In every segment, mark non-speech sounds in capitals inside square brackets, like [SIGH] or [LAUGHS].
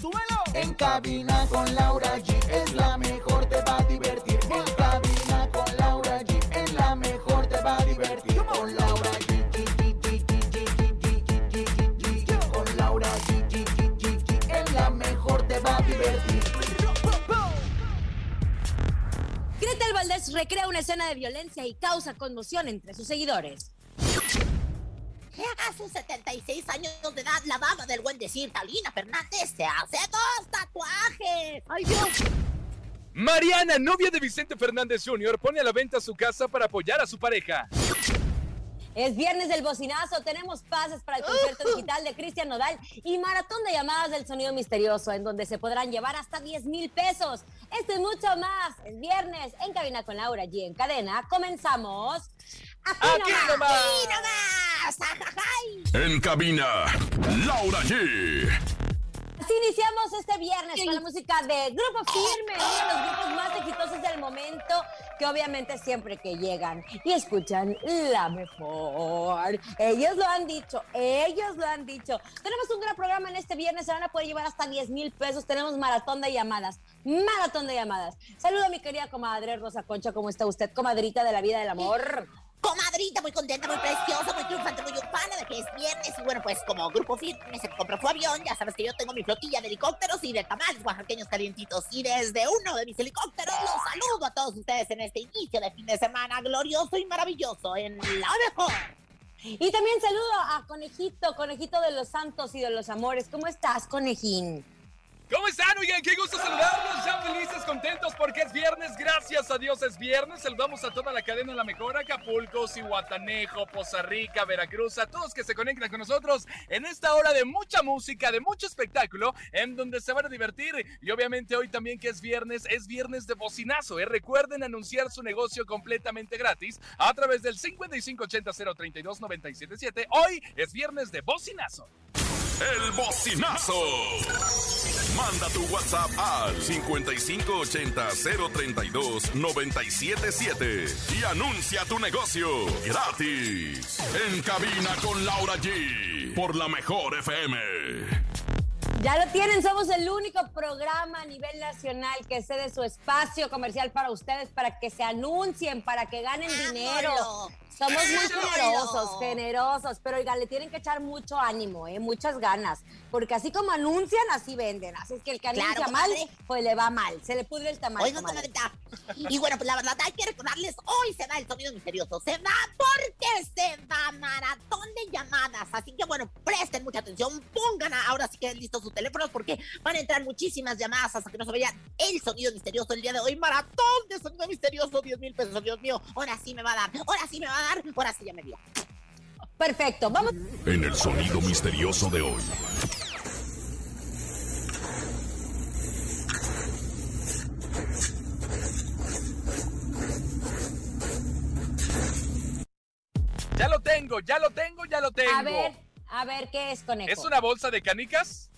¡Súbelo! En cabina con Laura G es la mejor, te va a divertir. En cabina con Laura G es la mejor, te va a divertir. Con Laura G. Con Laura G. Es la mejor, te va a divertir. Valdés recrea una escena de violencia y causa conmoción entre sus seguidores. A sus 76 años de edad, la dama del buen decir, Talina Fernández, se hace dos tatuajes. ¡Ay, Dios! Mariana, novia de Vicente Fernández Jr., pone a la venta su casa para apoyar a su pareja. Es viernes del bocinazo, tenemos pases para el concierto digital de Cristian Nodal y maratón de llamadas del sonido misterioso, en donde se podrán llevar hasta 10 mil pesos. Esto y mucho más. Es viernes en Cabina con Laura G en cadena. Comenzamos. Aquí, Aquí nomás. nomás. ¡Y nomás! ¡Ajajay! En cabina, Laura G. Así iniciamos este viernes con la música de Grupo Firme, uno de los grupos más exitosos del momento, que obviamente siempre que llegan y escuchan la mejor. Ellos lo han dicho, ellos lo han dicho. Tenemos un gran programa en este viernes, se van a poder llevar hasta 10 mil pesos. Tenemos maratón de llamadas, maratón de llamadas. Saludo a mi querida comadre Rosa Concha, ¿cómo está usted, comadrita de la vida del amor? Comadrita, muy contenta, muy preciosa, muy triunfante, muy urbana de que es viernes. Y bueno, pues como grupo firme se compró su avión, ya sabes que yo tengo mi flotilla de helicópteros y de tamales oaxaqueños calientitos. Y desde uno de mis helicópteros los saludo a todos ustedes en este inicio de fin de semana glorioso y maravilloso en La Mejor. Y también saludo a Conejito, Conejito de los Santos y de los Amores. ¿Cómo estás, Conejín? ¿Cómo están? Oigan, qué gusto saludarlos. Ya felices, contentos porque es viernes. Gracias a Dios es viernes. Saludamos a toda la cadena La Mejor, Acapulco, Cihuatanejo, Poza Rica, Veracruz, a todos que se conectan con nosotros en esta hora de mucha música, de mucho espectáculo, en donde se van a divertir. Y obviamente hoy también que es viernes, es viernes de bocinazo. ¿eh? Recuerden anunciar su negocio completamente gratis a través del 5580-032-977. Hoy es viernes de bocinazo. El bocinazo. Manda tu WhatsApp al 5580-032-977 y anuncia tu negocio gratis. En cabina con Laura G. Por la mejor FM. Ya lo tienen, somos el único programa a nivel nacional que cede su espacio comercial para ustedes, para que se anuncien, para que ganen dinero. Somos muy generosos, generosos, pero oigan, le tienen que echar mucho ánimo, ¿eh? muchas ganas, porque así como anuncian, así venden. Así es que el que Claro, anuncia mal, pues le va mal, se le pudre el tamaño. Oigan. Y bueno, pues la verdad hay que recordarles, hoy se da el sonido misterioso. Se da porque se da maratón de llamadas. Así que bueno, presten mucha atención, pongan ahora sí que listos sus teléfonos porque van a entrar muchísimas llamadas hasta que no se vea el sonido misterioso el día de hoy. Maratón de sonido misterioso, 10 mil pesos, Dios mío. Ahora sí me va a dar, ahora sí me va a dar, ahora sí ya me dio. Perfecto, vamos. En el sonido misterioso de hoy. Ya lo tengo, ya lo tengo, ya lo tengo. A ver, a ver, ¿qué es conejo? ¿Es una bolsa de canicas?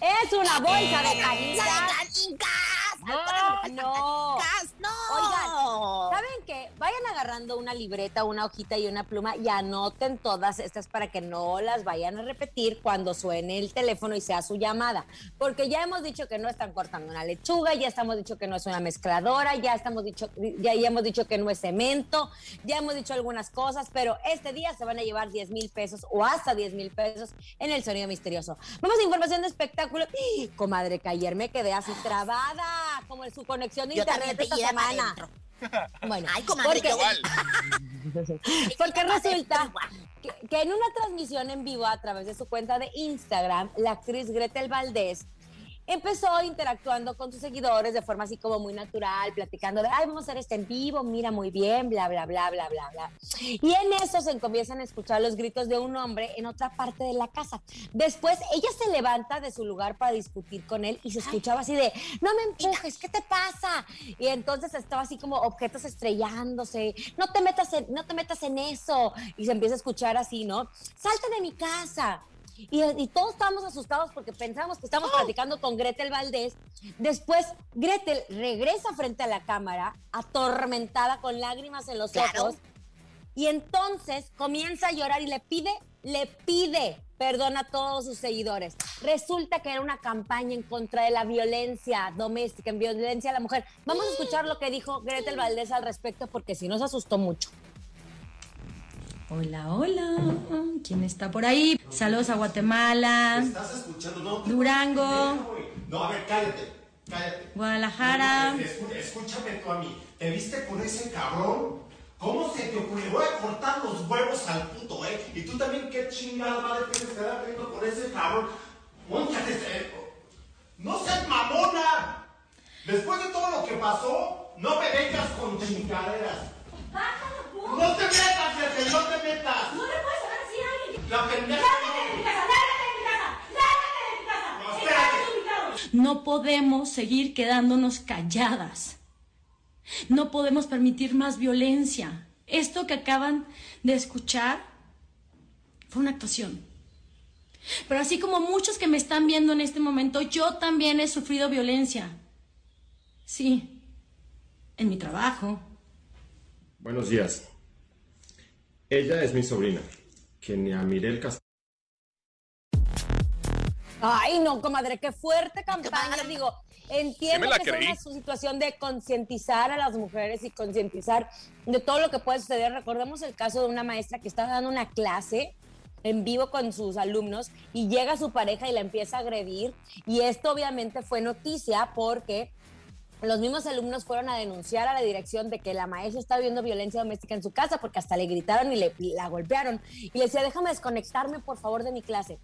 Es una bolsa de ¡La canicas. de canicas! No. ¡No! Oigan, ¿saben qué? Vayan agarrando una libreta, una hojita y una pluma y anoten todas estas para que no las vayan a repetir cuando suene el teléfono y sea su llamada. Porque ya hemos dicho que no están cortando una lechuga, ya estamos dicho que no es una mezcladora, ya estamos dicho, ya, ya hemos dicho que no es cemento, ya hemos dicho algunas cosas, pero este día se van a llevar 10 mil pesos o hasta 10 mil pesos en el sonido misterioso. Vamos a información de espectáculo. ¡Ih! Comadre, que ayer me quedé así trabada, como en su conexión de Yo internet esta semana. adentro. Bueno, Ay, comadre, porque, Igual. [LAUGHS] porque resulta que, que en una transmisión en vivo a través de su cuenta de Instagram, la actriz Gretel Valdés empezó interactuando con sus seguidores de forma así como muy natural, platicando de, ay, vamos a hacer esto en vivo, mira muy bien, bla, bla, bla, bla, bla, bla. Y en eso se comienzan a escuchar los gritos de un hombre en otra parte de la casa. Después ella se levanta de su lugar para discutir con él y se escuchaba así de, no me empujes, ¿qué te pasa? Y entonces estaba así como objetos estrellándose, no te metas en, no te metas en eso. Y se empieza a escuchar así, ¿no? Salte de mi casa. Y, y todos estábamos asustados porque pensábamos que estábamos platicando con Gretel Valdés. Después, Gretel regresa frente a la cámara, atormentada con lágrimas en los Claro. ojos. Y entonces comienza a llorar y le pide, le pide perdón a todos sus seguidores. Resulta que era una campaña en contra de la violencia doméstica, en violencia a la mujer. Vamos a escuchar lo que dijo Gretel Valdés al respecto porque si no se asustó mucho. Hola, hola. ¿Quién está por ahí? Saludos a Guatemala, ¿Estás escuchando? No, Durango, No, a ver, cállate. Cállate. Guadalajara. No, no, escu- Escúchame tú a mí. ¿Te viste con ese cabrón? ¿Cómo se te ocurrió? Voy a cortar los huevos al puto, ¿eh? Y tú también, ¿qué chingada madre tienes que estar viendo con ese cabrón? Mónchate, eh, ¡No seas mamona! Después de todo lo que pasó, no me vengas con chingaderas. ¡No te metas, Pepe! ¡No te metas! No le puedes hablar así a alguien. La pendeja. ¡Lárgate de mi casa! ¡Lárgate de mi casa! ¡Lárgate de mi casa! No, ¡Estás espérate. ubicado! No podemos seguir quedándonos calladas. No podemos permitir más violencia. Esto que acaban de escuchar fue una actuación. Pero así como muchos que me están viendo en este momento, yo también he sufrido violencia. Sí, en mi trabajo, Buenos días. Ella es mi sobrina, Kenia Mirel Castillo. Ay, no, comadre, qué fuerte campaña. Digo, entiendo que es una situación de concientizar a las mujeres y concientizar de todo lo que puede suceder. Recordemos el caso de una maestra que estaba dando una clase en vivo con sus alumnos y llega su pareja y la empieza a agredir. Y esto obviamente fue noticia porque los mismos alumnos fueron a denunciar a la dirección de que la maestra estaba viendo violencia doméstica en su casa porque hasta le gritaron y le la golpearon. Y le decía, déjame desconectarme por favor de mi clase.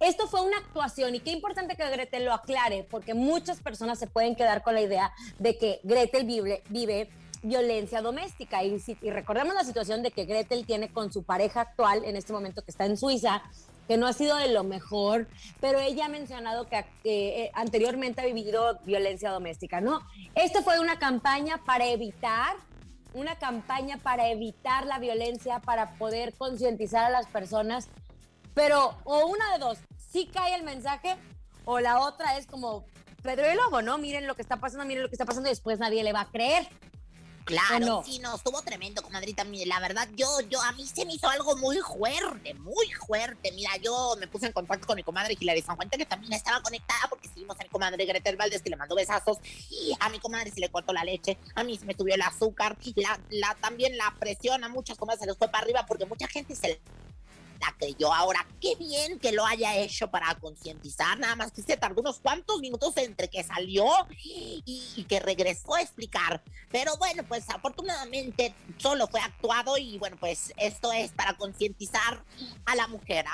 Esto fue una actuación y qué importante que Gretel lo aclare porque muchas personas se pueden quedar con la idea de que Gretel vive, violencia doméstica y, si- recordemos la situación de que Gretel tiene con su pareja actual en este momento que está en Suiza que no ha sido de lo mejor, pero ella ha mencionado que, eh, anteriormente ha vivido violencia doméstica, ¿no? Esto fue una campaña para evitar, una campaña para evitar la violencia, para poder concientizar a las personas, pero o una de dos, sí cae el mensaje, o la otra es como Pedro y Lobo, ¿no? Miren lo que está pasando, miren lo que está pasando y después nadie le va a creer. Claro, sí, no, estuvo tremendo, comadrita. Mire, la verdad, yo, yo, a mí se me hizo algo muy fuerte, muy fuerte. Mira, yo me puse en contacto con mi comadre Hilary San Juan, que también estaba conectada porque seguimos a mi comadre Gretel Valdés, que le mandó besazos. Y a mi comadre se le cortó la leche, a mí se me subió el azúcar, la, la, también la presión, a muchas comadres se les fue para arriba porque mucha gente se la creyó. Ahora, qué bien que lo haya hecho para concientizar, nada más que se tardó unos cuantos minutos entre que salió y que regresó a explicar. Pero bueno, pues afortunadamente solo fue actuado y bueno, pues esto es para concientizar a la mujer.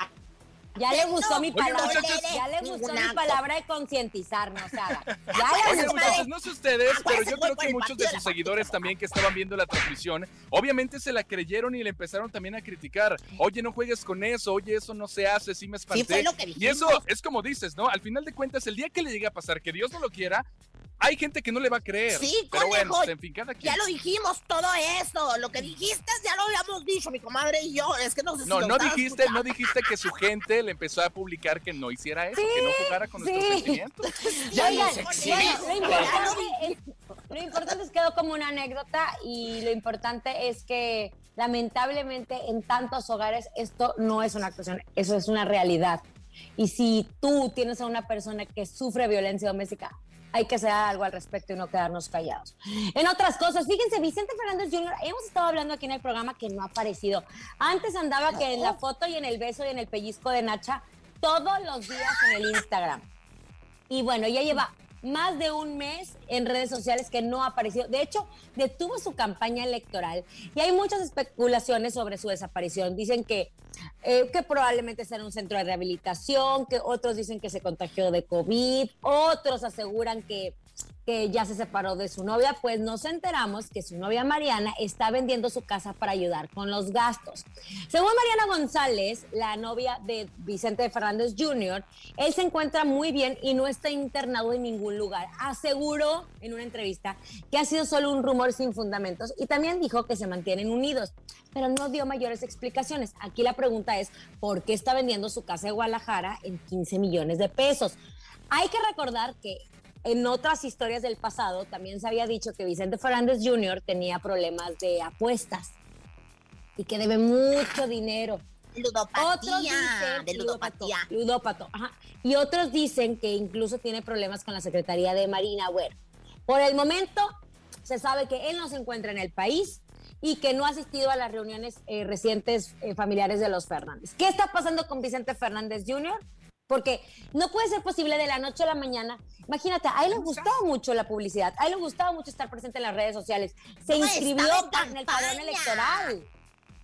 ¿Ah? Ya le gustó mi palabra, ya le gustó mi palabra de concientizar, no Sara. Ya Oye, le gustó. muchachos, no sé ustedes, Ah, pues, pero yo creo que muchos de sus seguidores también que estaban viendo la transmisión, obviamente se la creyeron y le empezaron también a criticar. Oye, no juegues con eso, oye, eso no se hace, sí me espanté. fue lo que y eso es como dices, ¿no? Al final de cuentas, el día que le llegue a pasar, que Dios no lo quiera, hay gente que no le va a creer. Sí, pero bueno, conejo, en fin, cada quien. Ya lo dijimos todo eso, lo que dijiste ya lo habíamos dicho mi comadre y yo, es que no sé si No, lo no dijiste, no dijiste que su gente le empezó a publicar que no hiciera eso, que no jugara con nuestros sí. sentimientos. [LAUGHS] Ya Oigan, bueno, importante es, lo importante es que quedó como una anécdota y lo importante es que lamentablemente en tantos hogares esto no es una actuación, eso es una realidad. Y si tú tienes a una persona que sufre violencia doméstica, hay que hacer algo al respecto y no quedarnos callados. En otras cosas, fíjense, Vicente Fernández Jr., hemos estado hablando aquí en el programa que no ha aparecido. Antes andaba que en la foto y en el beso y en el pellizco de Nacha todos los días en el Instagram. Y bueno, ya lleva más de un mes en redes sociales que no ha. De hecho, detuvo su campaña electoral y hay muchas especulaciones sobre su desaparición. Dicen que, eh, que probablemente está en un centro de rehabilitación, que otros dicen que se contagió de COVID, otros aseguran que que ya se separó de su novia, pues nos enteramos que su novia Mariana está vendiendo su casa para ayudar con los gastos. Según Mariana González, la novia de Vicente Fernández Jr., él se encuentra muy bien y no está internado en ningún lugar. Aseguró en una entrevista que ha sido solo un rumor sin fundamentos y también dijo que se mantienen unidos, pero no dio mayores explicaciones. Aquí la pregunta es, ¿por qué está vendiendo su casa de Guadalajara en 15 millones de pesos? Hay que recordar que en otras historias del pasado también se había dicho que Vicente Fernández Jr. tenía problemas de apuestas y que debe mucho dinero. Ludopatía, Otros dicen, de ludopatía. ludópato, ajá. Y otros dicen que incluso tiene problemas con la Secretaría de Marina. Bueno, por el momento se sabe que él no se encuentra en el país y que no ha asistido a las reuniones eh, recientes eh, familiares de los Fernández. ¿Qué está pasando con Vicente Fernández Jr.? Porque no puede ser posible de la noche a la mañana. Imagínate, a él le gustaba mucho la publicidad, a él le gustaba mucho estar presente en las redes sociales. Se No, inscribió en el padrón electoral.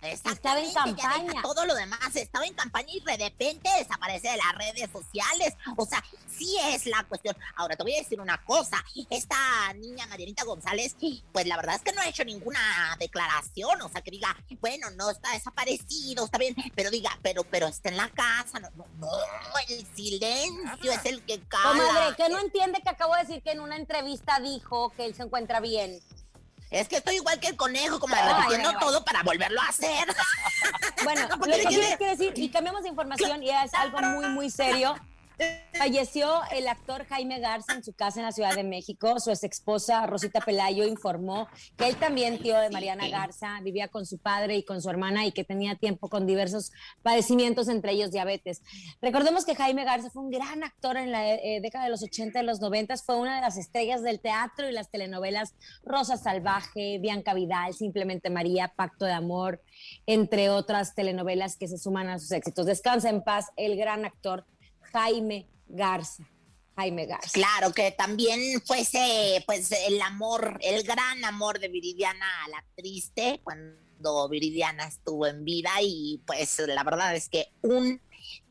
Estaba en ya campaña. todo lo demás, estaba en campaña y de repente desaparece de las redes sociales. O sea, sí es la cuestión. Ahora te voy a decir una cosa. Esta niña Marianita González, pues la verdad es que no ha hecho ninguna declaración. O sea, que diga, bueno, no está desaparecido, está bien, pero diga, pero, pero está en la casa. No, no, no, el silencio es el que cala. Comadre, que no entiende que acabo de decir que en una entrevista dijo que él se encuentra bien. Es que estoy igual que el conejo, como repitiendo ay, ay. todo para volverlo a hacer. Bueno, No, [LAUGHS] lo que le quiero quiere- quiero decir, y cambiamos de información, y es algo muy, muy serio. Falleció el actor Jaime Garza en su casa en la Ciudad de México. Su ex esposa Rosita Pelayo informó que él también, tío de Mariana Garza, vivía con su padre y con su hermana y que tenía tiempo con diversos padecimientos, entre ellos diabetes. Recordemos que Jaime Garza fue un gran actor en la eh, década de los 80 y los 90, fue una de las estrellas del teatro y las telenovelas Rosa Salvaje, Bianca Vidal, Simplemente María, Pacto de Amor, entre otras telenovelas que se suman a sus éxitos. Descansa en paz el gran actor Jaime Garza. Jaime Garza. Claro, que también fuese pues el amor, el gran amor de Viridiana la triste cuando Viridiana estuvo en vida y pues la verdad es que un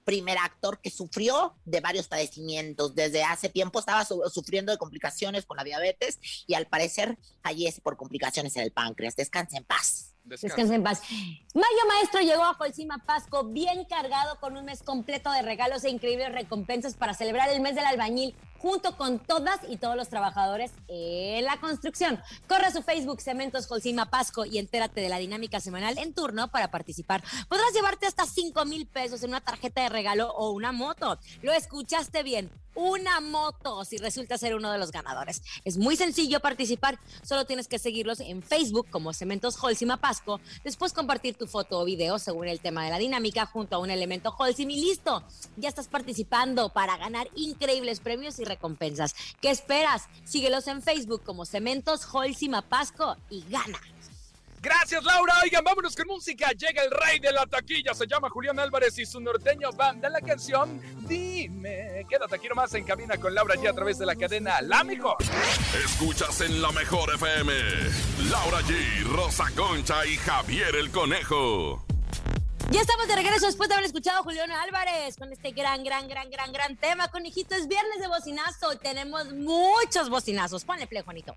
primer actor que sufrió de varios padecimientos. Desde hace tiempo estaba su- sufriendo de complicaciones con la diabetes y al parecer fallece por complicaciones en el páncreas. Descanse en paz. Descansa en paz. Mayo Maestro llegó a Colcima Pasco bien cargado con un mes completo de regalos e increíbles recompensas para celebrar el mes del albañil junto con todas y todos los trabajadores en la construcción. Corre a su Facebook Cementos Colcima Pasco y entérate de la dinámica semanal en turno para participar. Podrás llevarte hasta 5 mil pesos en una tarjeta de regalo o una moto. Lo escuchaste bien. Una moto si resulta ser uno de los ganadores. Es muy sencillo participar, solo tienes que seguirlos en Facebook como Cementos Holcim Pasco, después compartir tu foto o video según el tema de la dinámica junto a un elemento Holcim y listo. Ya estás participando para ganar increíbles premios y recompensas. ¿Qué esperas? Síguelos en Facebook como Cementos Holcim Pasco y gana. Gracias, Laura. Oigan, vámonos con música. Llega el rey de la taquilla. Se llama Julián Álvarez y su norteño banda. La canción Dime. Quédate aquí nomás en cabina con Laura G a través de la cadena La Mejor. Escuchas en la mejor FM. Laura G, Rosa Concha y Javier el Conejo. Ya estamos de regreso después de haber escuchado a Julián Álvarez con este gran, gran, gran, gran, gran tema. Conejito, es viernes de bocinazo. Tenemos muchos bocinazos. Ponle play, Juanito.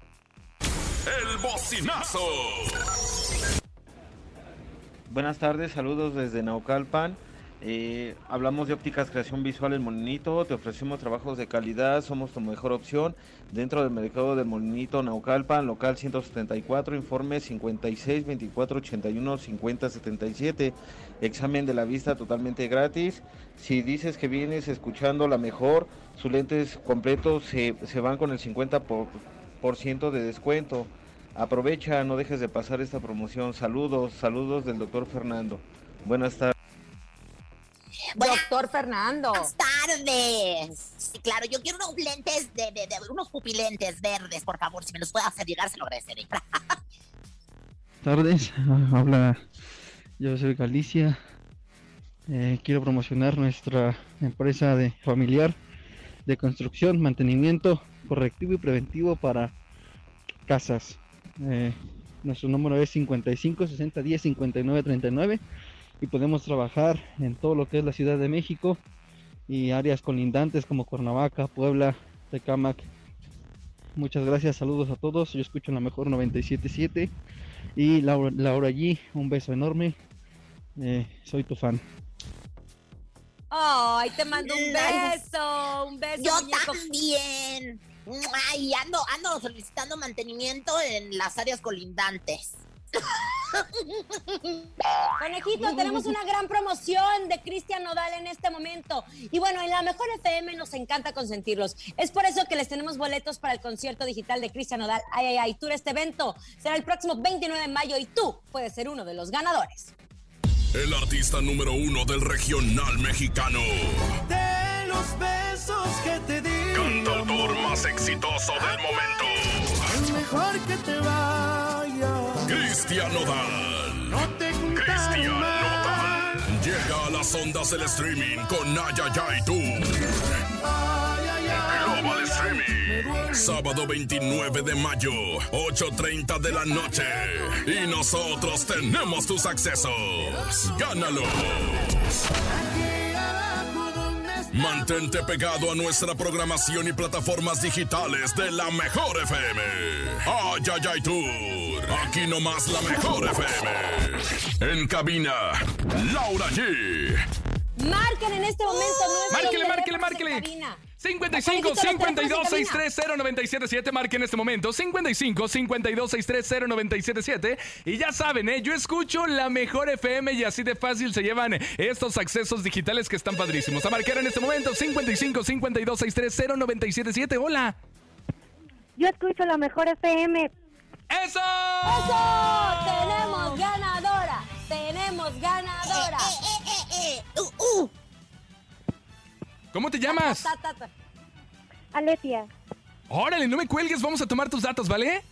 El bocinazo. Buenas tardes, saludos desde Naucalpan. Eh, hablamos de ópticas creación visual en Molinito, te ofrecemos trabajos de calidad, somos tu mejor opción dentro del mercado del Molinito Naucalpan, local 174, informe 56 24 81 50 77, examen de la vista totalmente gratis. Si dices que vienes escuchando la mejor, sus lentes completos se, se van con el 50 por, por ciento de descuento. Aprovecha, no dejes de pasar esta promoción. Saludos, saludos del doctor Fernando. Buenas tardes. Doctor Fernando. Buenas tardes. Sí, claro, yo quiero unos lentes de, de- de- unos pupilentes verdes, por favor. Si me los puede hacer llegar, se lo agradeceré. [LAUGHS] tardes, [LAUGHS] habla yo soy Galicia. Eh, quiero promocionar nuestra empresa de familiar de construcción, mantenimiento correctivo y preventivo para casas. Eh, nuestro número es 55 60 10 59 39 y podemos trabajar en todo lo que es la Ciudad de México y áreas colindantes como Cuernavaca, Puebla, Tecamac. Muchas gracias, saludos a todos. Yo escucho la mejor 977 y Laura, Laura G, un beso enorme. Eh, soy tu fan. Ay, te mando un beso, un beso. Yo muñeco. también. Ay, ando, ando solicitando mantenimiento en las áreas colindantes. Conejito, [LAUGHS] tenemos una gran promoción de Cristian Nodal en este momento. Y bueno, en la Mejor FM nos encanta consentirlos. Es por eso que les tenemos boletos para el concierto digital de Cristian Nodal. Ay, ay, ay, tour este evento será el próximo 29 de mayo y tú puedes ser uno de los ganadores. El artista número uno del regional mexicano. De los besos que te di. Cantautor más exitoso del momento. Es mejor que te vayas. Cristian Nodal. No te Cristian. Nodal. Llega a las ondas el streaming con Ayayay Tour. Ay, ay, ay. Global Streaming. Sábado 29 de mayo, 8.30 de la noche. Y nosotros tenemos tus accesos. ¡Gánalos! Mantente pegado a nuestra programación y plataformas digitales de la Mejor FM. Ay, ay, ay, Tour. Aquí nomás la Mejor FM. En cabina, Laura G. Marquen en este momento nuestro Márquele, márquele, márquele. Cabina. 55 Conejito, los teléfonos 52 en cabina. 630 977 marque en este momento 55 52 630 977 y ya saben, ¿eh? yo escucho la mejor FM y así de fácil se llevan estos accesos digitales que están padrísimos. A marcar en este momento 55 52 630 977 hola. Yo escucho la mejor FM. ¡Eso! ¡Eso! ¡Tenemos ganadora! ¡Tenemos ganadora! Eh, eh, eh, eh. Uh, uh. ¿Cómo te llamas? Aletia. Órale, no me cuelgues, vamos a tomar tus datos, ¿vale?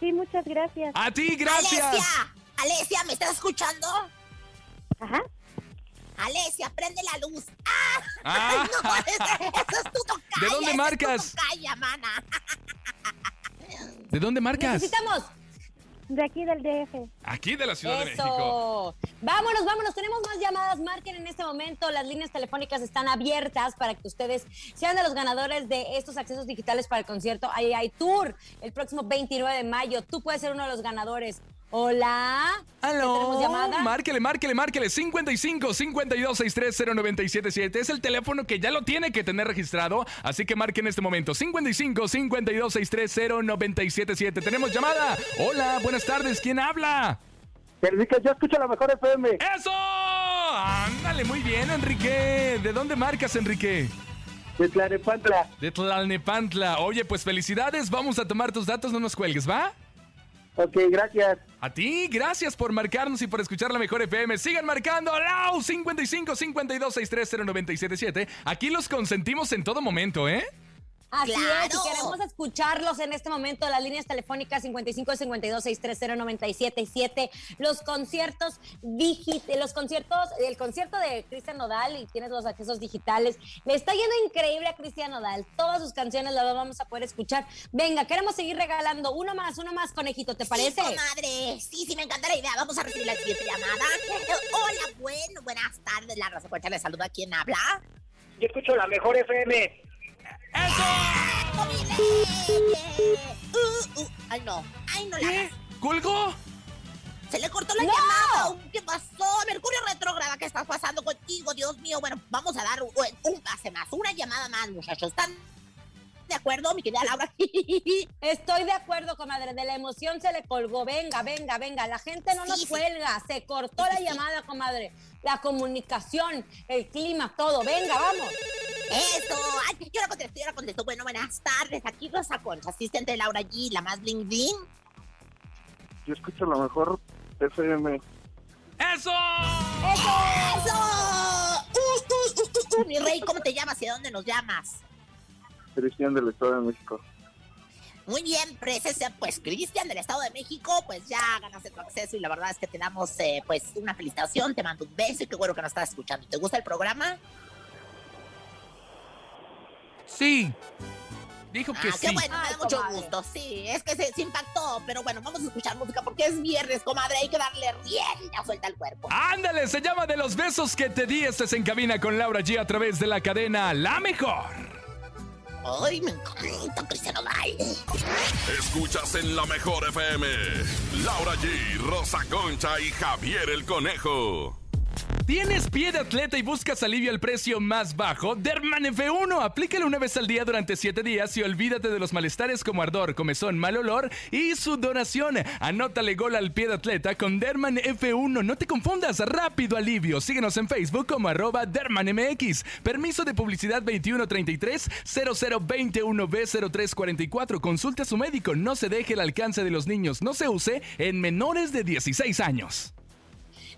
Sí, muchas gracias. A ti, gracias. Alesia, Alesia, ¿me estás escuchando? Ajá. Alesia, prende la luz. ¡Ah! Ah. [LAUGHS] No, [LAUGHS] ese- eso es tu tocaya, ¿De dónde ese es tu marcas? tocaya, mana. ¿De dónde marcas? Necesitamos De aquí del DF. Aquí de la Ciudad de México. Eso. Vámonos, vámonos. Tenemos más llamadas. Marquen en este momento. Las líneas telefónicas están abiertas para que ustedes sean de los ganadores de estos accesos digitales para el concierto Ay Ay Tour el próximo 29 de mayo. Tú puedes ser uno de los ganadores. Hola. ¿Tenemos Aló, márquele, márquele, márquele. 55 52 630 977 Es el teléfono que ya lo tiene que tener registrado. Así que marque en este momento. 55 52 630 977 Tenemos llamada. Hola, buenas tardes. ¿Quién habla? Enrique, yo escucho la mejor FM. ¡Eso! Ándale, muy bien, Enrique. ¿De dónde marcas, Enrique? De Tlalnepantla. De Tlalnepantla. Oye, pues felicidades. Vamos a tomar tus datos, no nos cuelgues, ¿va? Ok, gracias. A ti, gracias por marcarnos y por escuchar la mejor FM. Sigan marcando ¡Lau! 55 52 630 977 Aquí los consentimos en todo momento, ¿eh? Así es, y queremos escucharlos en este momento. Las líneas telefónicas 55 52 630 977 Los conciertos digitales, los conciertos, el concierto de Cristian Nodal y tienes los accesos digitales. Le está yendo increíble a Cristian Nodal. Todas sus canciones las vamos a poder escuchar. Venga, queremos seguir regalando uno más, uno más, conejito, ¿te parece? Sí, comadre. Sí, sí, me encanta la idea. Vamos a recibir la siguiente llamada. Hola, bueno, buenas tardes. La raza cuenta le saluda. ¿Quién habla? Yo escucho la mejor FM. Uh, uh. Ay, no. Ay, no la hagas. ¿Colgó? Se le cortó la ¡No! llamada. ¿Qué pasó? Mercurio retrógrada, ¿qué está pasando contigo? Dios mío. Bueno, vamos a dar un, un pase más, una llamada más, muchachos. ¿Están de acuerdo, mi querida Laura? [LAUGHS] Estoy de acuerdo, comadre. De la emoción se le colgó. Venga, venga, venga. La gente no Sí, nos sí. cuelga. Se cortó Sí, la sí. llamada, comadre. La comunicación, el clima, todo. Venga, vamos. Eso. Ay, yo la contesto, yo la contesto. Bueno, buenas tardes. Aquí Rosa Concha, asistente de Laura G, la más bling bling. Yo escucho la mejor FM. ¡Eso! ¡Eso! Uh, uh, uh, uh, uh. Mi rey, ¿cómo te llamas y de dónde nos llamas? Cristian del Estado de México. Muy bien, pues, pues Cristian del Estado de México, pues ya ganaste tu acceso y la verdad es que te damos eh, pues una felicitación, te mando un beso y qué bueno que nos estás escuchando. ¿Te gusta el programa? Sí. Dijo que ah, sí. qué bueno, me da mucho gusto. Sí, es que se, se impactó. Pero bueno, vamos a escuchar música porque es viernes, comadre. Hay que darle rienda suelta al cuerpo. Ándale, se llama De los besos que te di. Este es en cabina con Laura G a través de la cadena La Mejor. Ay, me encanta Cristiano. Escuchas en la mejor FM. Laura G, Rosa Concha y Javier el Conejo. ¿Tienes pie de atleta y buscas alivio al precio más bajo? Derman F1, aplícalo una vez al día durante 7 días y olvídate de los malestares como ardor, comezón, mal olor y sudoración. Anótale gol al pie de atleta con Derman F1. No te confundas, rápido alivio. Síguenos en Facebook como arroba DermanMX. Permiso de publicidad 2133 0021B0344. Consulte a su médico. No se deje el alcance de los niños. No se use en menores de 16 años.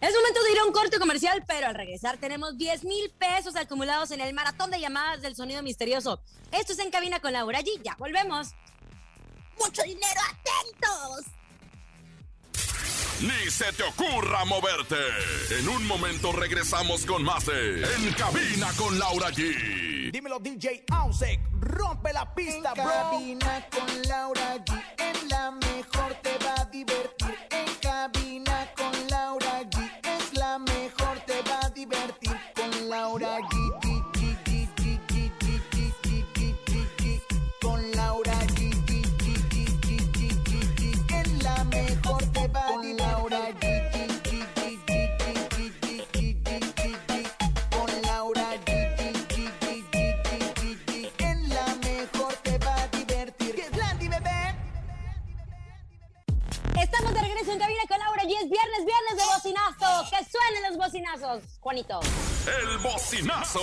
Es momento de ir a un corte comercial, pero al regresar tenemos 10 mil pesos acumulados en el maratón de llamadas del sonido misterioso. Esto es En Cabina con Laura G. Ya volvemos. ¡Mucho dinero! ¡Atentos! Ni se te ocurra moverte. En un momento regresamos con más de En Cabina con Laura G. Dímelo DJ Ausek, rompe la pista, en bro. cabina con Laura G, en la mejor te va a divertir. around again. Bocinazo. Que suenen los bocinazos, Juanito. El bocinazo.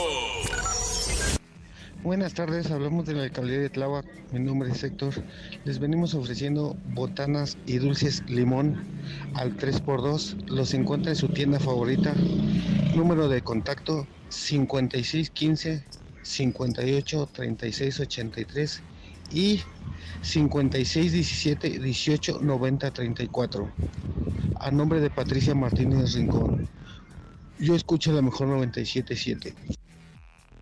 Buenas tardes, hablamos de la alcaldía de Tláhuac. Mi nombre es Héctor. Les venimos ofreciendo botanas y dulces limón al 3x2. Los encuentra en su tienda favorita. Número de contacto 5615 58 36 83 y 56 17 18 90 34. A nombre de Patricia Martínez Rincón. Yo escucho la mejor 977.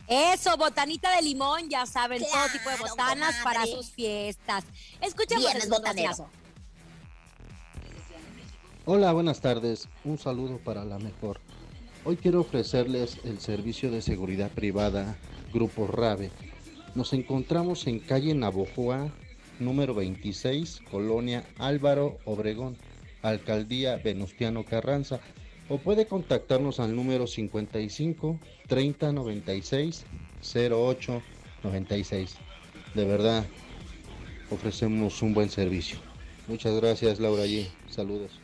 Eso, botanita de limón, ya saben, todo tipo de botanas comadre. para sus fiestas. Escuchemos Viernes el botanero. Hola, buenas tardes. Un saludo para la mejor. Hoy quiero ofrecerles el servicio de seguridad privada Grupo RAVE. Nos encontramos en calle Navojoa, número 26, Colonia Álvaro Obregón, Alcaldía Venustiano Carranza. O puede contactarnos al número 55 30 96 08 96. De verdad, ofrecemos un buen servicio. Muchas gracias, Laura G. Saludos.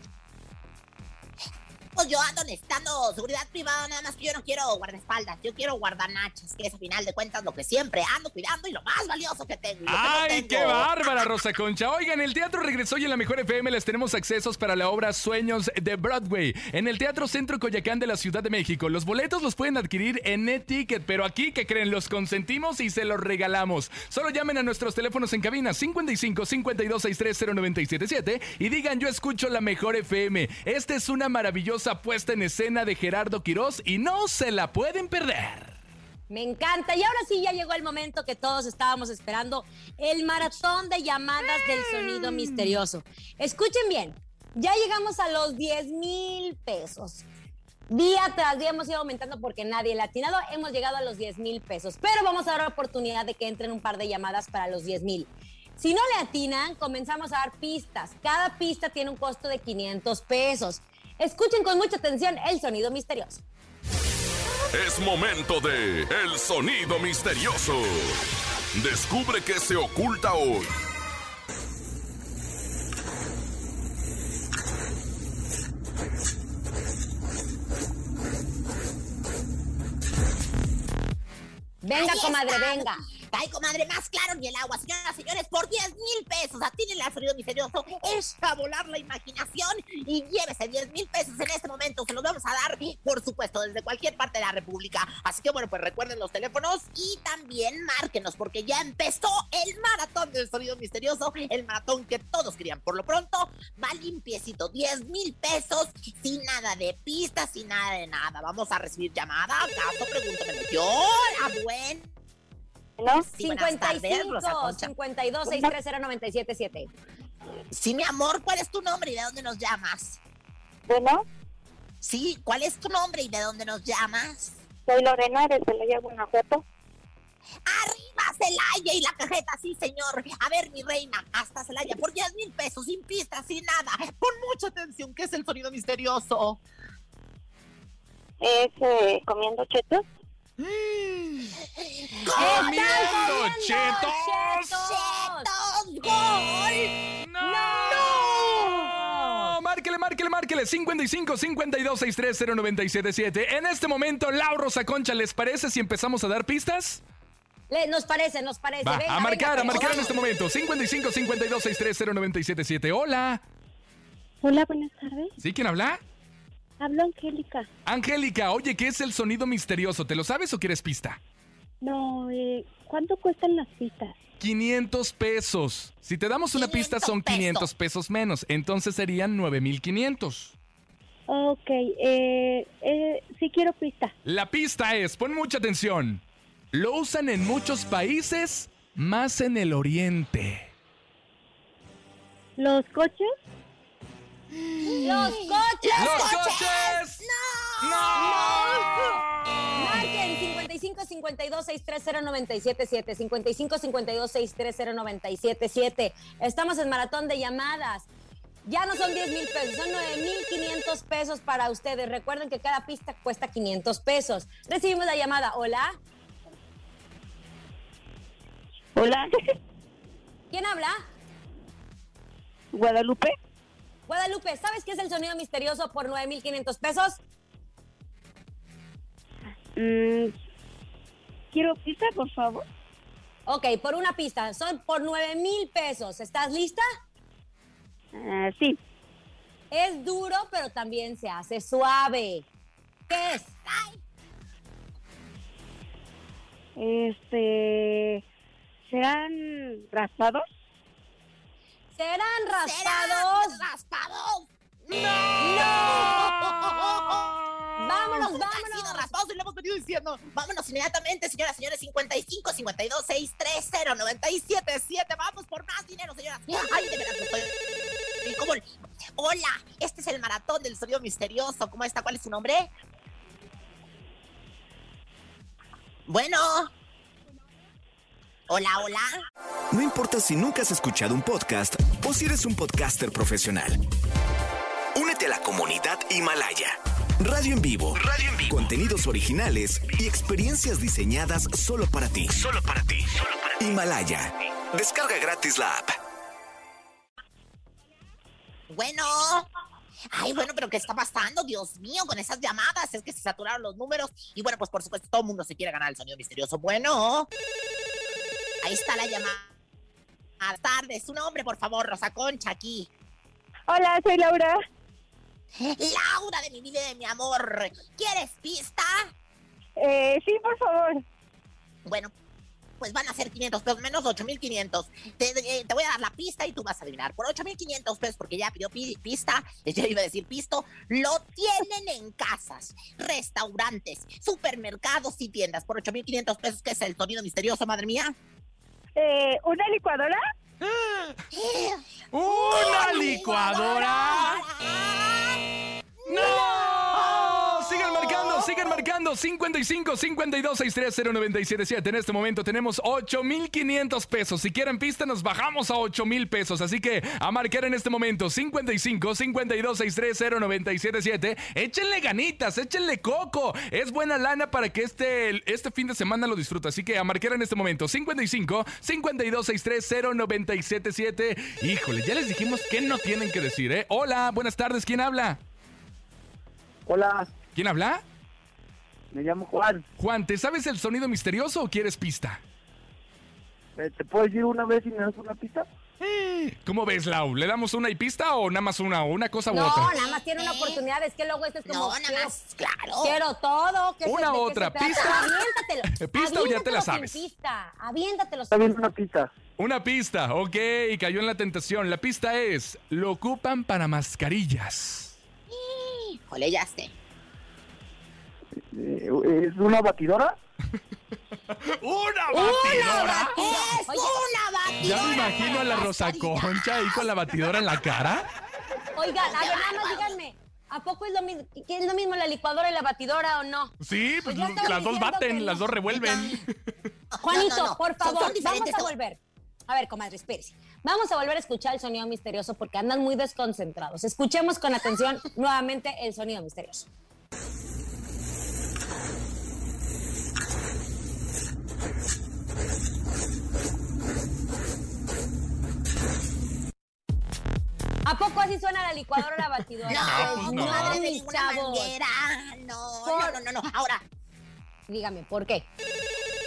Pues yo ando necesitando seguridad privada, nada más que yo no quiero guardaespaldas, yo quiero guardanachas, que es a final de cuentas lo que siempre ando cuidando y lo más valioso que tengo. que no ¡Ay, tengo. qué bárbara, Rosa Concha! Oigan, el teatro regresó y en la Mejor FM les tenemos accesos para la obra Sueños de Broadway en el Teatro Centro Coyacán de la Ciudad de México. Los boletos los pueden adquirir en NetTicket, pero aquí, ¿qué creen? Los consentimos y se los regalamos. Solo llamen a nuestros teléfonos en cabina 55 52 63 0977 y digan yo escucho la Mejor FM. Esta es una maravillosa puesta en escena de Gerardo Quirós y no se la pueden perder. Me encanta. Y ahora sí ya llegó el momento que todos estábamos esperando, el maratón de llamadas del sonido misterioso. Escuchen bien, ya llegamos a los 10 mil pesos. Día tras día hemos ido aumentando porque nadie le ha atinado. Hemos llegado a los 10 mil pesos, pero vamos a dar la oportunidad de que entren un par de llamadas para los 10 mil. Si no le atinan, comenzamos a dar pistas. Cada pista tiene un costo de 500 pesos. Escuchen con mucha atención el sonido misterioso. Es momento de El Sonido Misterioso. Descubre qué se oculta hoy. Venga, comadre, venga. Ay, comadre, más claro ni el agua. Señoras y señores, por 10 mil atínenle al sonido misterioso. Echa a volar la imaginación y llévese 10 mil pesos en este momento. Se los vamos a dar, por supuesto, desde cualquier parte de la República. Así que, bueno, pues recuerden los teléfonos y también márquenos, porque ya empezó el maratón del sonido misterioso. El maratón que todos querían. Por lo pronto, va limpiecito. 10 mil pesos, sin nada de pistas, sin nada de nada. Vamos a recibir llamadas. Caso, pregúntamelo yo. La buena. ¿No? Sí, buenas tardes, Rosa 55 Concha. 52 630 977. Sí, mi amor, ¿cuál es tu nombre y de dónde nos llamas? Bueno, Sí, ¿cuál es tu nombre y de dónde nos llamas? soy Lorena de Celaya, Guanajuato. ¡Arriba, Celaya y la cajeta! Sí, señor. A ver, mi reina, hasta Celaya, por 10 mil pesos, sin pistas, sin nada. Pon mucha atención, ¿qué es el sonido misterioso? Es eh, comiendo chetos. ¡Comiendo chetos! ¡Chetos! ¡Gol! ¡No! Márquele, márquele, márquele. 55 52 630 977. En este momento, Lau Rosa Concha, ¿les parece si empezamos a dar pistas? Le- nos parece, nos parece. Va, Venga, a marcar, venga, a marcar en este momento. 55 52 630 977. Hola. Hola, buenas tardes. ¿Sí? ¿Quién habla? Hablo Angélica. Angélica, oye, ¿qué es el sonido misterioso? ¿Te lo sabes o quieres pista? No, eh, ¿cuánto cuestan las citas? 500 pesos. Si te damos una pista son 500 pesos menos, entonces serían 9500. Ok, eh, eh, sí quiero pista. La pista es, pon mucha atención. Lo usan en muchos países, más en el oriente. ¿Los coches? ¡Los coches! ¡Los coches! Marquen 55 52 630 977 55 52 630 977 Estamos en maratón de llamadas. Ya no son 10 mil pesos, son 9 mil 500 pesos para ustedes. Recuerden que cada pista cuesta 500 pesos. Recibimos la llamada. Hola. Hola. ¿Quién habla? Guadalupe. Guadalupe, ¿sabes qué es el sonido misterioso por 9 mil 500 pesos? Mm, quiero pista, por favor. Ok, por una pista. Son por 9 mil pesos. ¿Estás lista? Ah, sí. Es duro, pero también se hace suave. ¿Qué es? Este, ¿serán raspados? ¿Serán raspados? raspados? ¡Vámonos, Nunca han sido raspados y lo hemos venido diciendo. Vámonos inmediatamente, señoras, señores. 55 52 630 977. Vamos por más dinero, señoras. Ay, de verdad, estoy. el- Hola, este es el maratón del sonido misterioso. ¿Cómo está? ¿Cuál es su nombre? Bueno. Hola, hola. No importa si nunca has escuchado un podcast o si eres un podcaster profesional. Únete a la comunidad Himalaya. Radio en vivo. Radio en vivo. Contenidos originales y experiencias diseñadas solo para ti. Solo para ti. Himalaya. Descarga gratis la app. Bueno. Ay, bueno, pero ¿qué está pasando? Dios mío, con esas llamadas. Es que se saturaron los números. Y bueno, pues por supuesto, todo el mundo se quiere ganar el sonido misterioso. Bueno. Ahí está la llamada. Buenas tardes. Su nombre, por favor, Rosa Concha, aquí. Hola, soy Laura. Laura de mi vida y de mi amor. ¿Quieres pista? Eh, sí, por favor. Bueno, pues van a ser 500 pesos menos 8500. Te, eh, te voy a dar la pista y tú vas a adivinar. Por 8500 pesos, porque ya pidió pi- pista, [LAUGHS] ya iba a decir pisto, lo tienen en casas, restaurantes, supermercados y tiendas. Por 8500 pesos, ¿qué es el sonido misterioso, madre mía? Eh, ¿Una licuadora? ¡Una licuadora! ¡No! Sigan marcando, sigan marcando. 55 52 630 977. En este momento tenemos 8500 pesos. Si quieren pista, nos bajamos a 8000 pesos. Así que a marcar en este momento 55 52 630 977. Échenle ganitas, échenle coco. Es buena lana para que este, este fin de semana lo disfrute. Así que a marcar en este momento 55 52 630 977. Híjole, ya les dijimos que no tienen que decir, ¿eh? Hola, buenas tardes. ¿Quién habla? Hola, ¿Quién habla? me llamo Juan. Juan, ¿te sabes el sonido misterioso o quieres pista? Eh, ¿Te puedo decir una vez y me das una pista? ¿Cómo ves, Lau? ¿Le damos una y pista o nada más una? ¿O una cosa u No, otra? nada más tiene una oportunidad. Es que luego este es como. No, nada quiero- más, claro. Quiero todo. ¿qué se- Una qué otra? ¿pista? Aviéntatelo. [LAUGHS] ¿Pista o ya te la sabes? Pista. Aviéntatelos. Está bien una pista. Una pista, ok, cayó en la tentación. La pista es, lo ocupan para mascarillas. Híjole, ya sé. ¿Es una batidora? [LAUGHS] ¡Una ¡Una batidora! ¡Es una batidora! Ya me imagino a la Rosa. Concha ahí con la batidora en la cara. Oigan, a ver, nada más díganme, ¿a poco es lo mismo, es lo mismo la licuadora y la batidora o no? Sí, pues Pues las dos baten, las dos revuelven. [LAUGHS] Juanito, No, no, no. por favor, vamos a volver. A ver, comadre, espérese. Vamos a volver a escuchar el sonido misterioso porque andan muy desconcentrados. Escuchemos con atención [LAUGHS] nuevamente el sonido misterioso. ¿A poco así suena la licuadora o la batidora? No, pues no, no. madre de ninguna manguera. No, Por- no, no, no, no. Ahora, Dígame, ¿por qué?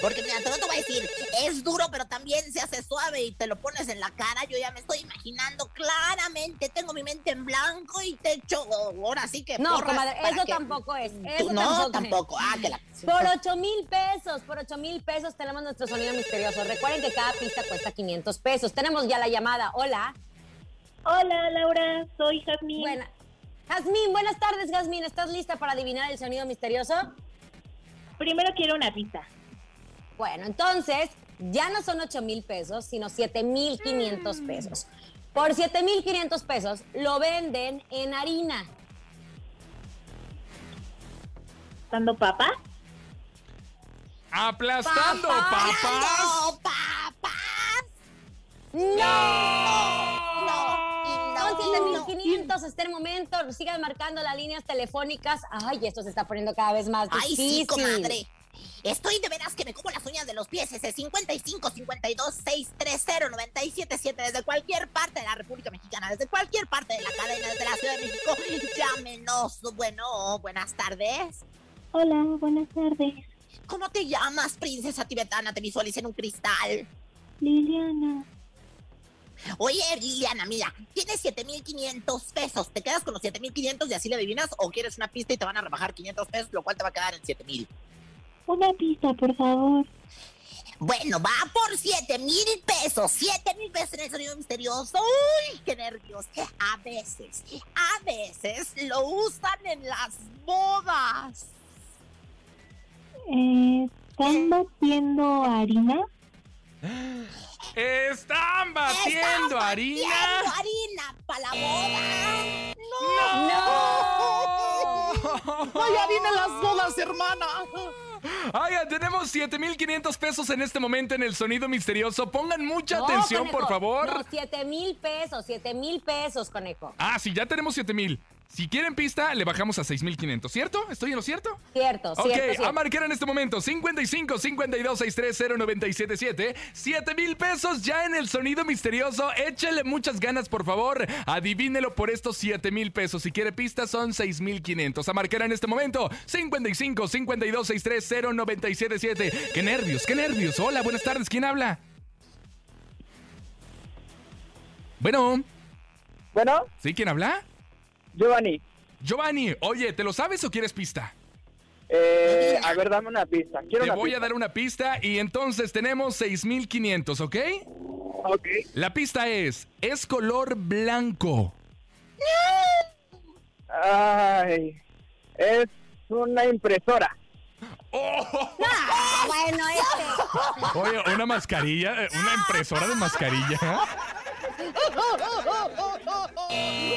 porque mira, te lo te voy a decir, es duro, pero también se hace suave y te lo pones en la cara. Yo ya me estoy imaginando claramente, tengo mi mente en blanco y te echo ahora sí que No, comadre, eso que- tampoco es. Tú- no, es. tampoco. Ah, que la... Por 8 mil pesos, por 8 mil pesos tenemos nuestro sonido misterioso. Recuerden que cada pista cuesta 500 pesos. Tenemos ya la llamada. Hola. Hola, Laura, soy Jazmín. Buena. Jazmín, buenas tardes, Jazmín. ¿Estás lista para adivinar el sonido misterioso? Primero quiero una pista. Bueno, entonces ya no son 8 mil pesos, sino 7 mil 500 pesos. Por 7 mil 500 pesos lo venden en harina. Aplastando papas. ¡No, papás! ¡No! No, y no, Son y no. 7500 hasta el momento. Sigan marcando las líneas telefónicas. Ay, esto se está poniendo cada vez más Ay, difícil. sí, comadre. Estoy de veras que me como las uñas de los pies. Ese 55 52 630 977 desde cualquier parte de la República Mexicana, desde cualquier parte de la cadena, desde la Ciudad de México. [LAUGHS] Llámenos. Bueno, buenas tardes. Hola, buenas tardes. ¿Cómo te llamas, princesa tibetana? Te visualicé en un cristal. Liliana. Oye, Liliana, mira, tienes 7500 pesos. ¿Te quedas con los 7500 y así le adivinas? ¿O quieres una pista y te van a rebajar 500 pesos, lo cual te va a quedar en 7000? Una pista, por favor. Bueno, va por 7 mil pesos. 7 mil pesos en el sonido misterioso. ¡Uy, qué nervios! A veces, a veces lo usan en las bodas. Eh, ¿Están batiendo harina? [GASPS] [GASPS] [GASPS] Están batiendo ¡Están harina. batiendo harina para la boda! ¡No! ¡Ay, harina en las bodas, hermana! Oigan, tenemos 7500 pesos en este momento en el sonido misterioso. Pongan mucha No, atención, conejo. por favor. No, 7 mil pesos, 7 mil pesos, conejo. Ah, sí, ya tenemos 7000. Si quieren pista, le bajamos a 6500, ¿cierto? ¿Estoy en lo cierto? Cierto, Ok, cierto, a cierto. marcar en este momento 55 52 630 977 7 mil pesos ya en el sonido misterioso. Échele muchas ganas, por favor. Adivínelo por estos 7 mil pesos. Si quiere pistas, son 6500. A marcar en este momento 55 52 630 977 Qué nervios, qué nervios. Hola, buenas tardes. ¿Quién habla? Bueno, Bueno, ¿sí? ¿Quién habla? Giovanni, Giovanni, oye, ¿te lo sabes o quieres pista? eh, a ver, dame una pista. Quiero Te una voy pista. a dar una pista y entonces tenemos 6500, ¿ok? Ok. La pista es, es color blanco. Ay, es una impresora. Ah, bueno, este. Oye, una mascarilla, eh, una impresora de mascarilla.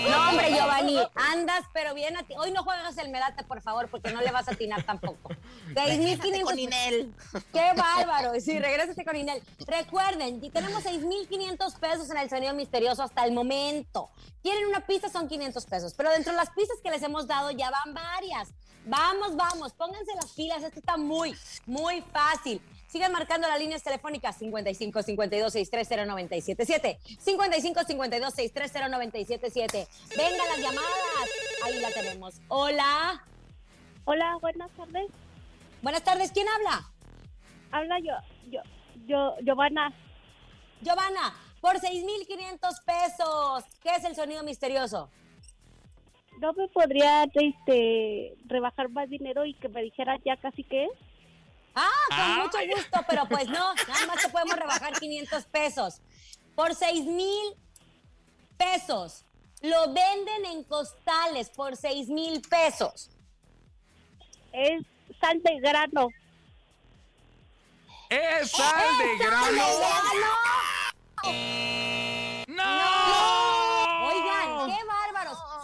No, hombre, Giovanni, andas pero bien a ti. Hoy no juegas el medate, por favor, porque no le vas a atinar tampoco. Regrésate 6.500. con Inel. ¡Qué bárbaro! Sí, regrésate con Inel. Recuerden, tenemos 6.500 pesos en el sonido misterioso hasta el momento. Quieren una pista, son 500 pesos. Pero dentro de las pistas que les hemos dado ya van varias. Vamos, vamos, pónganse las pilas. Esto está muy, muy fácil. Sigan marcando las líneas telefónicas 55 52 630 977 55 52 630 977 Venga las llamadas. Ahí la tenemos. Hola. Hola, buenas tardes. Buenas tardes. ¿Quién habla? Habla yo, yo, yo, Giovanna. Giovanna, por 6,500 pesos. ¿Qué es el sonido misterioso? ¿No me podría este, rebajar más dinero y que me dijera ya casi qué es? Ah, con Ah. mucho gusto, pero pues no, nada más te podemos rebajar 500 pesos. Por 6 mil pesos. Lo venden en costales por 6 mil pesos. Es sal de grano. ¿Es sal de grano? ¡No! Oigan, qué bárbaros.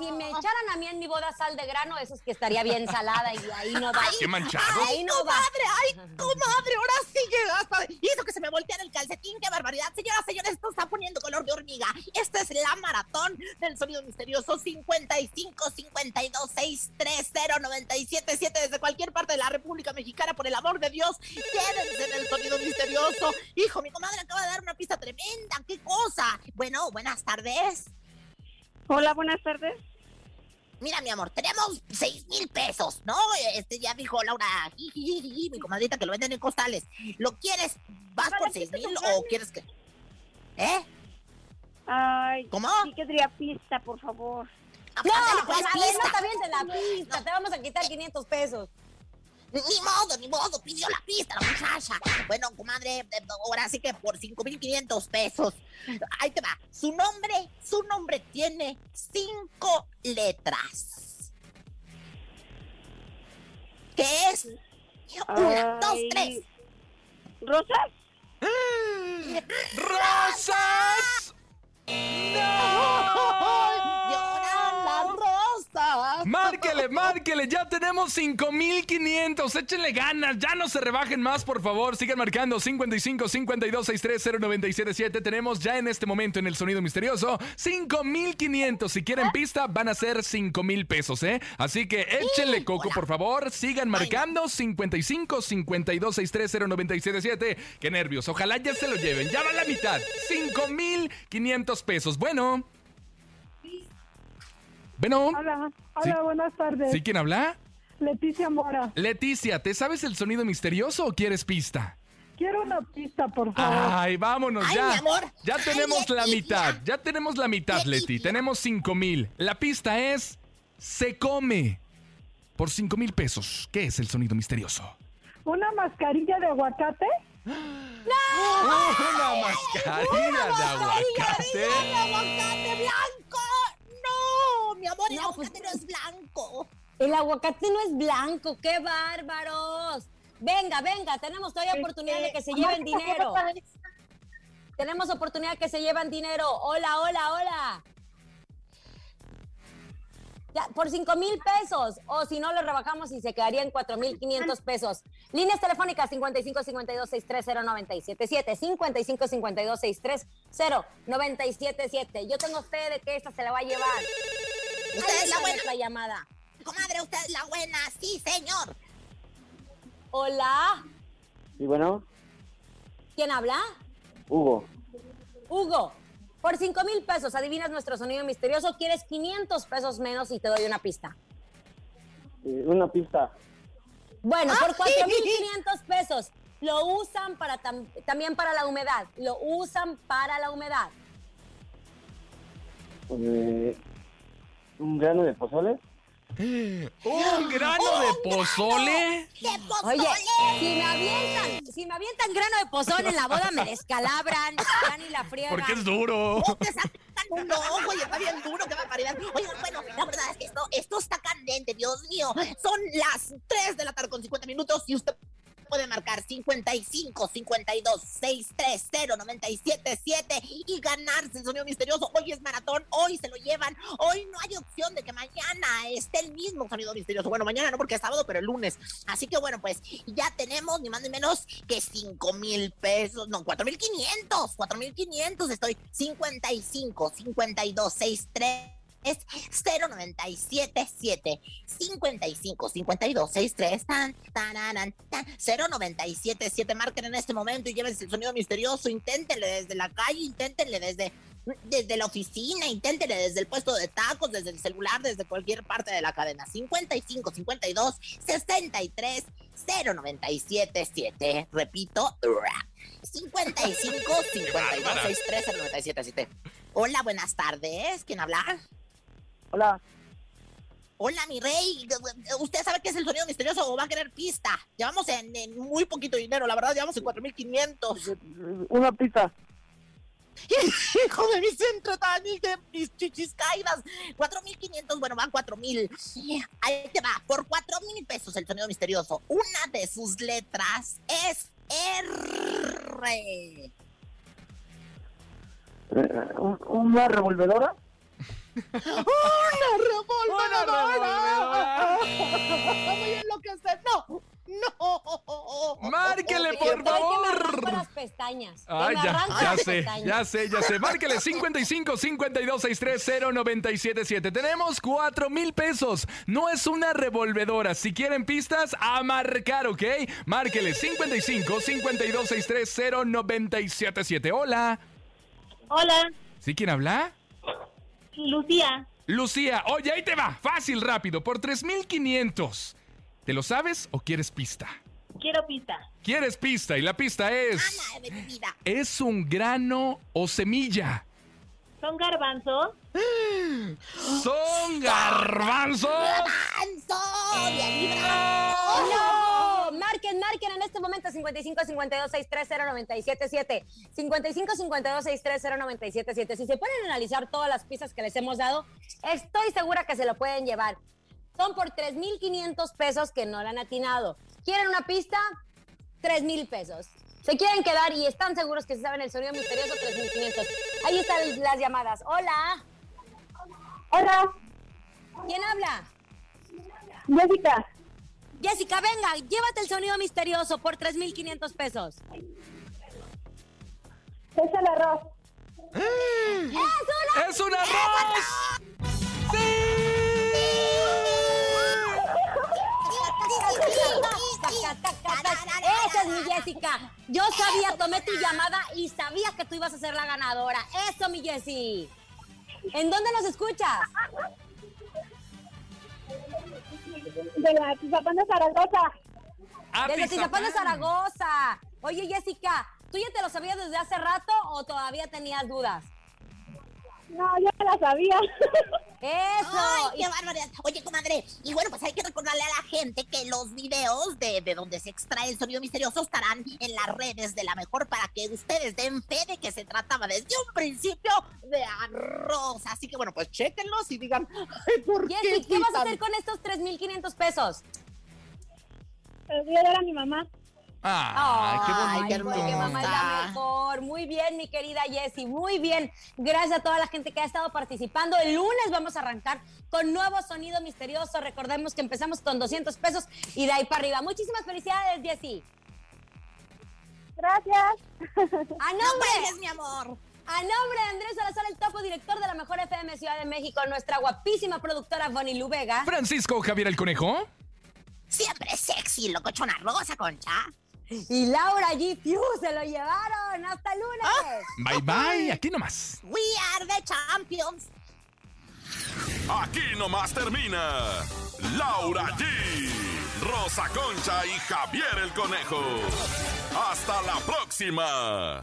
Si me echaran a mí en mi boda sal de grano, eso es que estaría bien salada y ahí no va. [LAUGHS] ¡Qué manchado! Ahí no comadre, ay, comadre, ahora sí llegaste. Hizo que se me volteara el calcetín, qué barbaridad. Señoras, señores, esto está poniendo color de hormiga. Esta es la maratón del sonido misterioso 55 52 630 977 desde cualquier parte de la República Mexicana. Por el amor de Dios, quédense en el sonido misterioso. Hijo, mi comadre acaba de dar una pista tremenda. ¡Qué cosa! Bueno, buenas tardes. Hola, buenas tardes. Mira, mi amor, tenemos seis mil pesos, ¿no? Este ya dijo Laura, mi comadrita, que lo venden en costales. ¿Lo quieres? ¿Vas por seis mil o quieres que.? ¿Eh? Ay, ¿Cómo? sí querría pista, por favor. No, Ándale, pues, no pista. te avientes la pista. Te vamos a quitar 500 pesos. Ni modo, ni modo, pidió la pista la muchacha. Bueno, comadre, eh, ahora sí que por 5,500 pesos. Ahí te va. Su nombre, su nombre tiene cinco letras. ¿Qué es? Una, dos, tres. ¿Rosas? ¡Rosas! [LAUGHS] ¡Lloran las rosas! Márquele, márquele, ya tenemos 5500. Échenle ganas, ya no se rebajen más, por favor. Sigan marcando 55 52 630 977. Tenemos ya en este momento en el sonido misterioso 5500. Si quieren pista, van a ser 5000 pesos, ¿eh? Así que échenle coco, por favor. Sigan marcando 55 52 630 977. Qué nervios, ojalá ya se lo lleven. Ya va la mitad. 5500 pesos. Bueno. Bueno. Hola, hola, Sí. buenas tardes. ¿Sí quién habla? Leticia Mora. Leticia, ¿te sabes el sonido misterioso o quieres pista? Quiero una pista, por favor. Ay, vámonos Ay, ya. mi amor. Ya Ay, tenemos la Leticia. mitad. Ya tenemos la mitad, Leti. Tenemos cinco mil. La pista es se come por cinco mil pesos. ¿Qué es el sonido misterioso? ¿Una mascarilla de aguacate? Una mascarilla de aguacate. ¡El aguacate blanco! ¡No! Mi amor, el aguacate no es blanco. El aguacate no es blanco, qué bárbaros. Venga, venga, tenemos todavía oportunidad de que se lleven dinero. Tenemos oportunidad de que se llevan dinero. Hola, hola, hola. Ya, por 5 mil pesos. O si no, lo rebajamos y se quedaría en 4 mil 500 pesos. Líneas telefónicas 55 52 630 977 55 52 630 977 Yo tengo fe de que esta se la va a llevar. Usted es la buena. nuestra llamada. Comadre, usted es la buena. Sí, señor. Hola. Y bueno, ¿Quién habla? Hugo, Hugo. Por 5 mil pesos adivinas nuestro sonido misterioso. Quieres 500 pesos menos y te doy una pista. eh, una pista. Bueno, Ah, por 4,500 pesos. Lo usan para tam- también para la humedad. Lo usan para la humedad. Eh, un grano de pozole. [GASPS] ¿Un grano de pozole? Oye, si me avientan, si me avientan grano de pozole en la boda me descalabran, ni la friegan. Porque es duro. No, oye, está bien duro, qué barbaridad. Oigan, bueno, la verdad es que esto, esto está candente, Dios mío. Son las 3 de la tarde con 50 minutos y usted puede marcar 55 52 630 977 y ganarse el sonido misterioso. Hoy es maratón, hoy se lo llevan. Hoy no hay opción de que mañana esté el mismo sonido misterioso. Bueno, mañana no porque es sábado, pero el lunes. Así que bueno, pues ya tenemos ni más ni menos que 5 mil pesos, no, 4 mil 500, 4 mil 500. Estoy 55 52 63 es 0977 55 52 63 tan tararan, tan 0977 marquen en este momento y llévense el sonido misterioso inténtenle desde la calle inténtenle desde desde la oficina inténtenle desde el puesto de tacos desde el celular desde cualquier parte de la cadena 55 52 63 0977 repito 55 52 63 0977 Hola, buenas tardes. ¿Quién habla? Hola. Hola, mi rey. ¿Usted sabe qué es el sonido misterioso o va a querer pista? Llevamos en, en muy poquito dinero, la verdad, llevamos en 4.500. Una pista. [LAUGHS] Hijo de mi centro, Dani, de mis chichis caídas. 4.500, bueno, van 4.000. Ahí te va, por 4.000 pesos el sonido misterioso. Una de sus letras es R. Eh, ¿un- ¿Una revolvedora? ¡Una revolvedora! Voy a enloquecer. No, no. Márquele, por que favor. las pestañas. Ay, me ya, ya las sé, pestañas. ya sé, ya sé. Márquele 55 52 630 977. Tenemos 4 mil pesos. No es una revolvedora. Si quieren pistas, a marcar, ¿ok? Márquele 55 52 630 977. Hola. Hola, ¿Sí quién habla? Lucía. Lucía, oye, ahí te va. Fácil, rápido. Por 3500. ¿Te lo sabes o quieres pista? Quiero pista. ¿Quieres pista? Y la pista es. ¿Es un grano o semilla? ¿Son garbanzos? [GASPS] ¡Son garbanzos! ¡No! Marquen, marquen en este momento 55 52 630 977 55 52 630 977 Si se pueden analizar todas las pistas que les hemos dado, estoy segura que se lo pueden llevar. Son por 3,500 pesos que no la han atinado. ¿Quieren una pista? 3,000 pesos. Se quieren quedar y están seguros que se saben el sonido misterioso 3,500. Ahí están las llamadas. Hola. Hola. ¿Quién habla? Jessica. Jessica, venga, llévate el sonido misterioso por 3,500 pesos. Es el arroz. ¡Es una! ¡Es un arroz! Esa es mi Jessica. Yo sabía, tomé tu llamada y sabía que tú ibas a ser la ganadora. Eso, mi Jessie. ¿En dónde nos escuchas? De la Tizapán de Zaragoza. Desde Tizapán de Zaragoza. Oye, Jessica, ¿tú ya te lo sabías desde hace rato o todavía tenías dudas? No, yo me la sabía. [LAUGHS] ¡Eso! ¡Ay, qué barbaridad! Oye, comadre, y bueno, pues hay que recordarle a la gente que los videos de, de donde se extrae el sonido misterioso estarán en las redes de la mejor para que ustedes den fe de que se trataba desde un principio de arroz. Así que bueno, pues chéquenlos y digan, ay, ¿por qué? Jessy, ¿qué vas a hacer con estos 3,500 pesos? Los voy a dar a mi mamá. ¡Ay, qué Ay, bonito! porque mamá es la mejor. Muy bien, mi querida Jessie, muy bien. Gracias a toda la gente que ha estado participando. El lunes vamos a arrancar con nuevo sonido misterioso. Recordemos que empezamos con 200 pesos y de ahí para arriba. Muchísimas felicidades, Jessie. Gracias. A No nombre, cuelgues, mi amor. a nombre de Andrés Salazar, el topo director de la Mejor FM Ciudad de México, nuestra guapísima productora Bonnie Lu Vega. Francisco Javier el Conejo. Siempre sexy, locochona rosa, concha. Y Laura G. Fiu se lo llevaron. Hasta el lunes. Bye bye, aquí nomás. We are the champions. Aquí nomás termina Laura G, Rosa Concha y Javier el Conejo. Hasta la próxima.